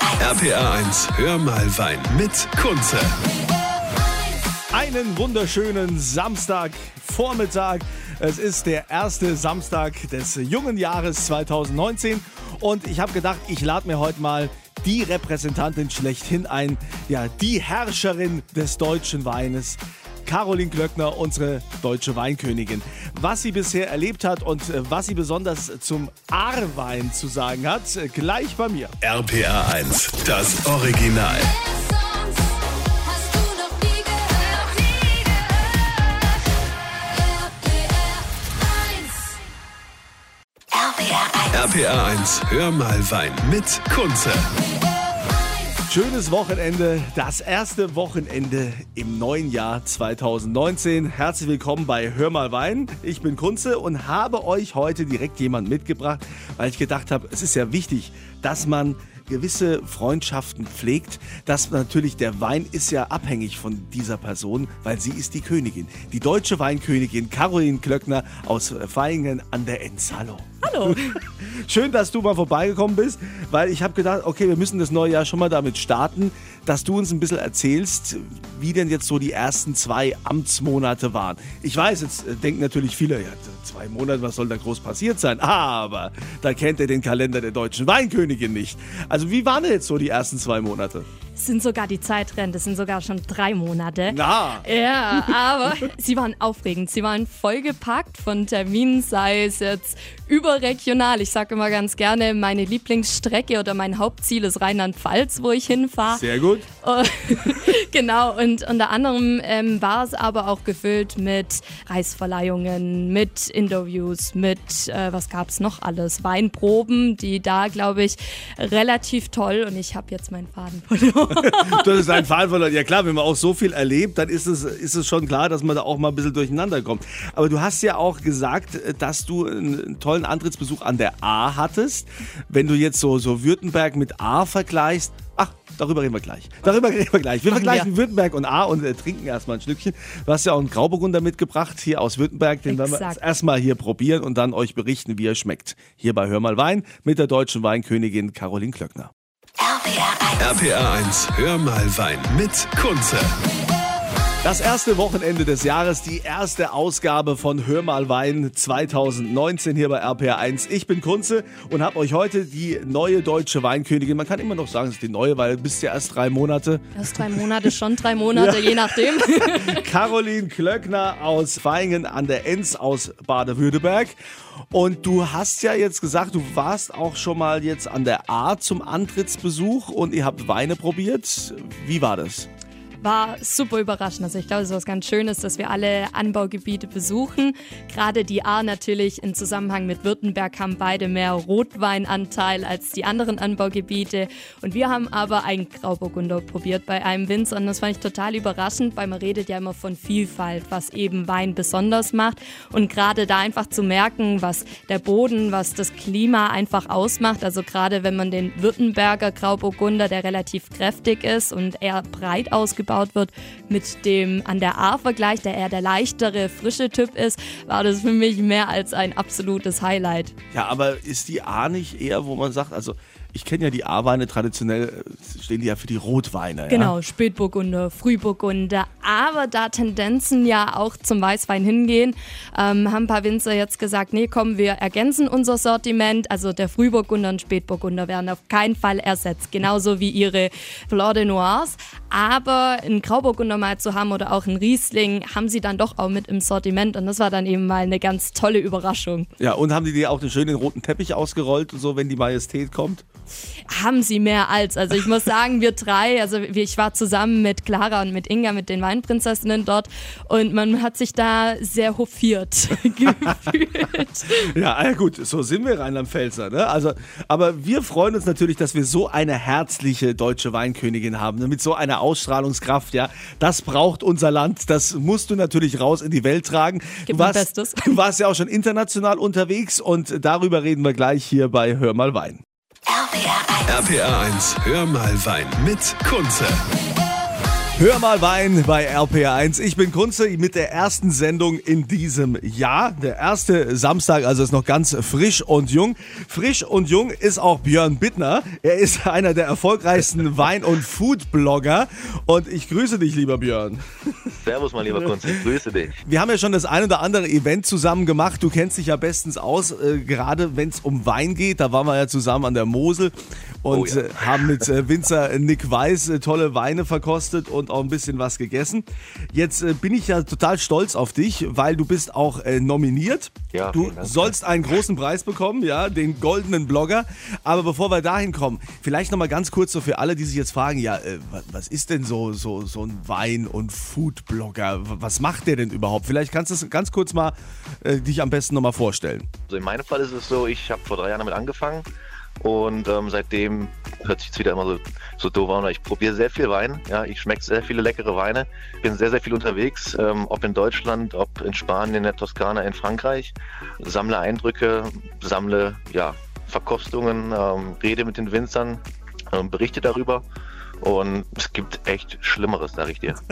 RPR 1, hör mal Wein mit Kunze. Einen wunderschönen Samstagvormittag. Es ist der erste Samstag des jungen Jahres 2019 und ich habe gedacht, ich lade mir heute mal die Repräsentantin schlechthin ein, ja, die Herrscherin des deutschen Weines. Caroline Glöckner, unsere deutsche Weinkönigin. Was sie bisher erlebt hat und äh, was sie besonders zum Ahrwein zu sagen hat, äh, gleich bei mir. RPR 1, das Original. Sonst hast du noch nie gehört. RPR 1. RPR 1, hör mal Wein mit Kunze. Schönes Wochenende, das erste Wochenende im neuen Jahr 2019. Herzlich willkommen bei Hör mal Wein. Ich bin Kunze und habe euch heute direkt jemand mitgebracht, weil ich gedacht habe, es ist ja wichtig, dass man gewisse Freundschaften pflegt, dass natürlich der Wein ist ja abhängig von dieser Person, weil sie ist die Königin. Die deutsche Weinkönigin Caroline Klöckner aus Feingen an der Enz. Hallo. Hallo. Schön, dass du mal vorbeigekommen bist, weil ich habe gedacht, okay, wir müssen das neue Jahr schon mal damit starten, dass du uns ein bisschen erzählst, wie denn jetzt so die ersten zwei Amtsmonate waren. Ich weiß, jetzt äh, denken natürlich viele, ja, zwei Monate, was soll da groß passiert sein? Aber da kennt ihr den Kalender der deutschen Weinkönigin nicht. Also wie waren denn jetzt so die ersten zwei Monate? Es sind sogar die Zeitrennen, das sind sogar schon drei Monate. Na, Ja, aber sie waren aufregend. Sie waren vollgepackt von Terminen, sei es jetzt überregional. Ich sage immer ganz gerne, meine Lieblingsstrecke oder mein Hauptziel ist Rheinland-Pfalz, wo ich hinfahre. sehr gut. Oh, genau, und unter anderem ähm, war es aber auch gefüllt mit Reisverleihungen, mit Interviews, mit, äh, was gab es noch alles? Weinproben, die da, glaube ich, relativ toll und ich habe jetzt meinen Faden verloren. Du hast einen Fall verloren. Ja klar, wenn man auch so viel erlebt, dann ist es, ist es schon klar, dass man da auch mal ein bisschen durcheinander kommt. Aber du hast ja auch gesagt, dass du einen tollen Antrittsbesuch an der A hattest. Wenn du jetzt so, so Württemberg mit A vergleichst, ach, darüber reden wir gleich. Darüber reden wir gleich. Wir Machen vergleichen wir. Württemberg und A und äh, trinken erstmal ein Schlückchen. Du hast ja auch einen Grauburgunder mitgebracht hier aus Württemberg. Den werden wir Exakt. erstmal hier probieren und dann euch berichten, wie er schmeckt. Hier bei Hör mal Wein mit der deutschen Weinkönigin Caroline Klöckner. RPR 1. RPR 1, hör mal Wein mit Kunze. Das erste Wochenende des Jahres, die erste Ausgabe von Hör mal Wein 2019 hier bei RPR1. Ich bin Kunze und habe euch heute die neue deutsche Weinkönigin, man kann immer noch sagen, es ist die neue, weil du bist ja erst drei Monate, Erst drei Monate, schon drei Monate, je nachdem. Caroline Klöckner aus Feingen an der Enz aus Baden-Württemberg. Und du hast ja jetzt gesagt, du warst auch schon mal jetzt an der A zum Antrittsbesuch und ihr habt Weine probiert. Wie war das? War super überraschend. Also ich glaube, es ist was ganz Schönes, dass wir alle Anbaugebiete besuchen. Gerade die A natürlich im Zusammenhang mit Württemberg haben beide mehr Rotweinanteil als die anderen Anbaugebiete. Und wir haben aber einen Grauburgunder probiert bei einem Winzer und das fand ich total überraschend, weil man redet ja immer von Vielfalt, was eben Wein besonders macht. Und gerade da einfach zu merken, was der Boden, was das Klima einfach ausmacht. Also gerade wenn man den Württemberger Grauburgunder, der relativ kräftig ist und eher breit ausgebaut wird, mit dem an der A vergleicht, der eher der leichtere, frische Typ ist, war das für mich mehr als ein absolutes Highlight. Ja, aber ist die A nicht eher, wo man sagt, also ich kenne ja die A-Weine traditionell, äh, stehen die ja für die Rotweine. Ja? Genau, Spätburgunder, Frühburgunder, aber da Tendenzen ja auch zum Weißwein hingehen, ähm, haben ein paar Winzer jetzt gesagt, nee, komm, wir ergänzen unser Sortiment, also der Frühburgunder und Spätburgunder werden auf keinen Fall ersetzt, genauso wie ihre Blanc de Noirs, aber einen Grauburgunder mal zu haben oder auch einen Riesling haben sie dann doch auch mit im Sortiment und das war dann eben mal eine ganz tolle Überraschung. Ja, und haben die dir auch den schönen roten Teppich ausgerollt und so, wenn die Majestät kommt? Haben sie mehr als. Also ich muss sagen, wir drei, also ich war zusammen mit Clara und mit Inga, mit den Weinprinzessinnen dort und man hat sich da sehr hofiert gefühlt. Ja, ah ja, gut, so sind wir Rheinland-Pfälzer. Ne? Also, aber wir freuen uns natürlich, dass wir so eine herzliche deutsche Weinkönigin haben, ne? mit so einer Ausstrahlungskraft. Ja, das braucht unser Land. Das musst du natürlich raus in die Welt tragen. Gib du, warst, Bestes. du warst ja auch schon international unterwegs und darüber reden wir gleich hier bei Hör mal Wein. RPR 1. RPR 1, hör mal Wein mit Kunze. Hör mal Wein bei RPR1. Ich bin Kunze mit der ersten Sendung in diesem Jahr. Der erste Samstag, also ist noch ganz frisch und jung. Frisch und jung ist auch Björn Bittner. Er ist einer der erfolgreichsten Wein- und Food-Blogger. Und ich grüße dich, lieber Björn. Servus, mein lieber Kunze, ich grüße dich. Wir haben ja schon das ein oder andere Event zusammen gemacht. Du kennst dich ja bestens aus, äh, gerade wenn es um Wein geht. Da waren wir ja zusammen an der Mosel und Oh ja. äh, haben mit äh, Winzer Nick Weiß äh, tolle Weine verkostet und auch ein bisschen was gegessen. Jetzt äh, bin ich ja total stolz auf dich, weil du bist auch äh, nominiert. Ja, du sollst einen großen Preis bekommen, ja, den goldenen Blogger. Aber bevor wir dahin kommen, vielleicht noch mal ganz kurz so für alle, die sich jetzt fragen, ja, äh, wa- was ist denn so so so ein Wein- und Food-Blogger? Was macht der denn überhaupt? Vielleicht kannst du es ganz kurz mal äh, dich am besten noch mal vorstellen. Also in meinem Fall ist es so, ich habe vor drei Jahren damit angefangen und ähm, seitdem hört sich wieder immer so, so doof an, ich probiere sehr viel Wein. Ja, ich schmecke sehr viele leckere Weine, bin sehr, sehr viel unterwegs, ähm, ob in Deutschland, ob in Spanien, in der Toskana, in Frankreich, sammle Eindrücke, sammle ja, Verkostungen, ähm, rede mit den Winzern, ähm, berichte darüber. Und es gibt echt Schlimmeres, sage ich dir.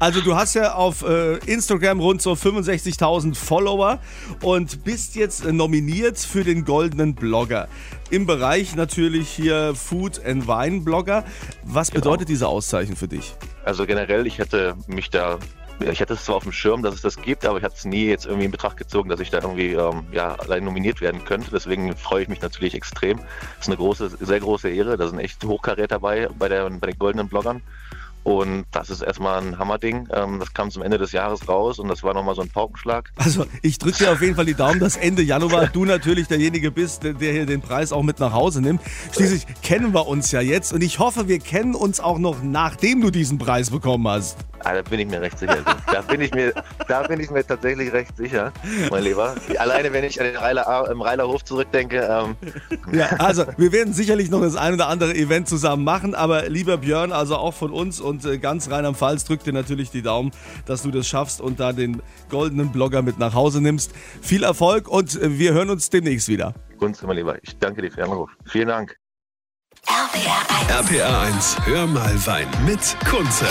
Also du hast ja auf äh, Instagram rund so 65.000 Follower und bist jetzt nominiert für den goldenen Blogger. Im Bereich natürlich hier Food and Wine Blogger. Was Genau. bedeutet diese Auszeichnung für dich? Also generell, ich hätte mich da, ich hatte es zwar auf dem Schirm, dass es das gibt, aber ich hatte es nie jetzt irgendwie in Betracht gezogen, dass ich da irgendwie ähm, ja, allein nominiert werden könnte. Deswegen freue ich mich natürlich extrem. Das ist eine große, sehr große Ehre. Da sind echt Hochkaräter dabei bei, der, bei den goldenen Bloggern. Und das ist erstmal ein Hammerding. Ähm, das kam zum Ende des Jahres raus und das war nochmal so ein Paukenschlag. Also ich drücke dir auf jeden Fall die Daumen, dass Ende Januar du natürlich derjenige bist, der hier den Preis auch mit nach Hause nimmt. Schließlich kennen wir uns ja jetzt und ich hoffe, wir kennen uns auch noch, nachdem du diesen Preis bekommen hast. Ah, da bin ich mir recht sicher. Da bin ich mir, da bin ich mir tatsächlich recht sicher, mein Lieber. Alleine wenn ich an den Reiler, im Reilerhof zurückdenke, ähm, Ja, also wir werden sicherlich noch das ein oder andere Event zusammen machen, aber lieber Björn, also auch von uns und äh, ganz Rheinland-Pfalz drückt dir natürlich die Daumen, dass du das schaffst und da den goldenen Blogger mit nach Hause nimmst. Viel Erfolg und äh, wir hören uns demnächst wieder. Kunst, mein Lieber. Ich danke dir für den Anruf. Vielen Dank. RPR 1, hör mal Wein mit Kunze.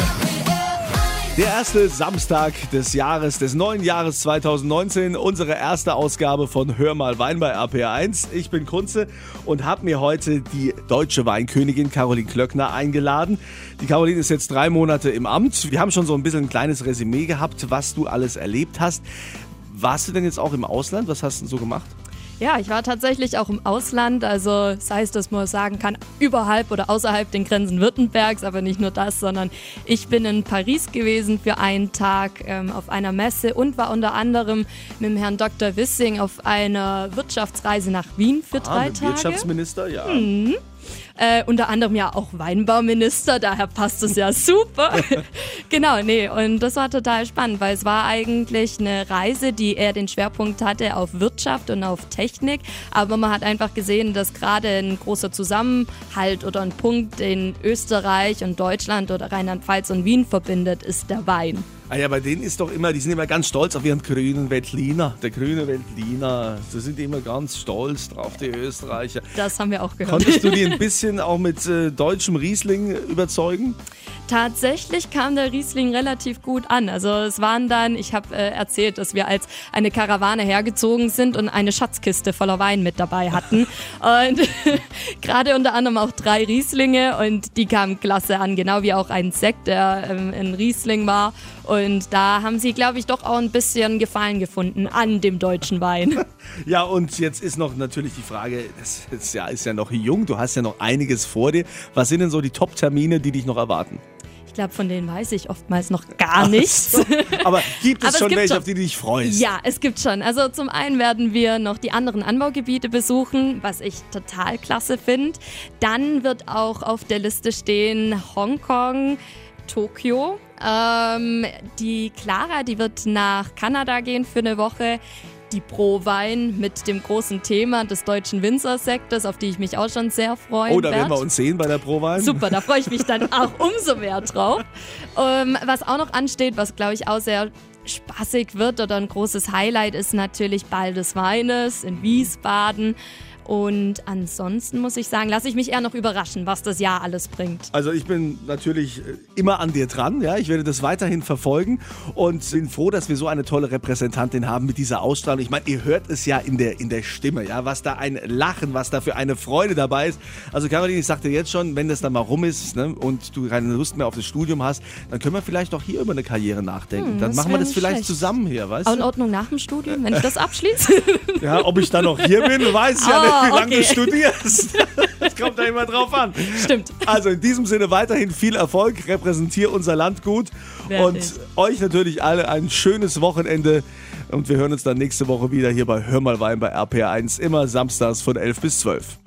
Der erste Samstag des Jahres, des neuen Jahres 2019, unsere erste Ausgabe von Hör mal Wein bei RPR1. Ich bin Kunze und habe mir heute die deutsche Weinkönigin Caroline Klöckner eingeladen. Die Caroline ist jetzt drei Monate im Amt. Wir haben schon so ein bisschen ein kleines Resümee gehabt, was du alles erlebt hast. Warst du denn jetzt auch im Ausland? Was hast du denn so gemacht? Ja, ich war tatsächlich auch im Ausland, also sei es, dass man sagen kann, überhalb oder außerhalb den Grenzen Württembergs, aber nicht nur das, sondern ich bin in Paris gewesen für einen Tag ähm, auf einer Messe und war unter anderem mit dem Herrn Dr. Wissing auf einer Wirtschaftsreise nach Wien für drei Ah, mit Tage. Wirtschaftsminister, ja. Äh, unter anderem ja auch Weinbauminister, daher passt es ja super. genau, nee, und das war total spannend, weil es war eigentlich eine Reise, die eher den Schwerpunkt hatte auf Wirtschaft und auf Technik, aber man hat einfach gesehen, dass gerade ein großer Zusammenhalt oder ein Punkt, den Österreich und Deutschland oder Rheinland-Pfalz und Wien verbindet, ist der Wein. Ah ja, bei denen ist doch immer, die sind immer ganz stolz auf ihren grünen Veltliner. Der grüne Veltliner, da sind die immer ganz stolz drauf, die Österreicher. Das haben wir auch gehört. Konntest du die ein bisschen auch mit äh, deutschem Riesling überzeugen? Tatsächlich kam der Riesling relativ gut an. Also es waren dann, ich habe äh, erzählt, dass wir als eine Karawane hergezogen sind und eine Schatzkiste voller Wein mit dabei hatten. und gerade unter anderem auch drei Rieslinge und die kamen klasse an, genau wie auch ein Sekt, der ähm, ein Riesling war. Und da haben sie, glaube ich, doch auch ein bisschen Gefallen gefunden an dem deutschen Wein. Ja, und jetzt ist noch natürlich die Frage, das ist ja, ist ja noch jung, du hast ja noch einiges vor dir. Was sind denn so die Top-Termine, die dich noch erwarten? Ich glaube, von denen weiß ich oftmals noch gar nichts. Aber gibt es Aber es schon gibt welche, schon. auf die du dich freust? Ja, es gibt schon. Also zum einen werden wir noch die anderen Anbaugebiete besuchen, was ich total klasse finde. Dann wird auch auf der Liste stehen Hongkong, Tokio. Ähm, die Clara, die wird nach Kanada gehen für eine Woche. Die Pro-Wein mit dem großen Thema des deutschen Winzersektors, auf die ich mich auch schon sehr freuen Oh, da werd. werden wir uns sehen bei der Prowein. Super, da freue ich mich dann auch umso mehr drauf. Ähm, was auch noch ansteht, was glaube ich auch sehr spaßig wird oder ein großes Highlight ist natürlich Ball des Weines in Wiesbaden. Und ansonsten muss ich sagen, lasse ich mich eher noch überraschen, was das Jahr alles bringt. Also ich bin natürlich äh, immer an dir dran, ja. Ich werde das weiterhin verfolgen und bin froh, dass wir so eine tolle Repräsentantin haben mit dieser Ausstrahlung. Ich meine, ihr hört es ja in der, in der Stimme, ja, was da ein Lachen, was da für eine Freude dabei ist. Also Caroline, ich sagte jetzt schon, wenn das dann mal rum ist ne, und du keine Lust mehr auf das Studium hast, dann können wir vielleicht auch hier über eine Karriere nachdenken. Hm, dann machen wir das vielleicht schlecht. zusammen hier, weißt Auch in du? Ordnung nach dem Studium, wenn ich das abschließe? Ja, ob ich dann noch hier bin, weiß ich ja Ah, nicht, wie lange okay. du studierst. Das kommt da immer drauf an. Stimmt. Also in diesem Sinne weiterhin viel Erfolg, repräsentiere unser Land gut Werde und ich. euch natürlich alle ein schönes Wochenende und wir hören uns dann nächste Woche wieder hier bei Hör mal Wein bei RPR1, immer samstags von 11 bis 12.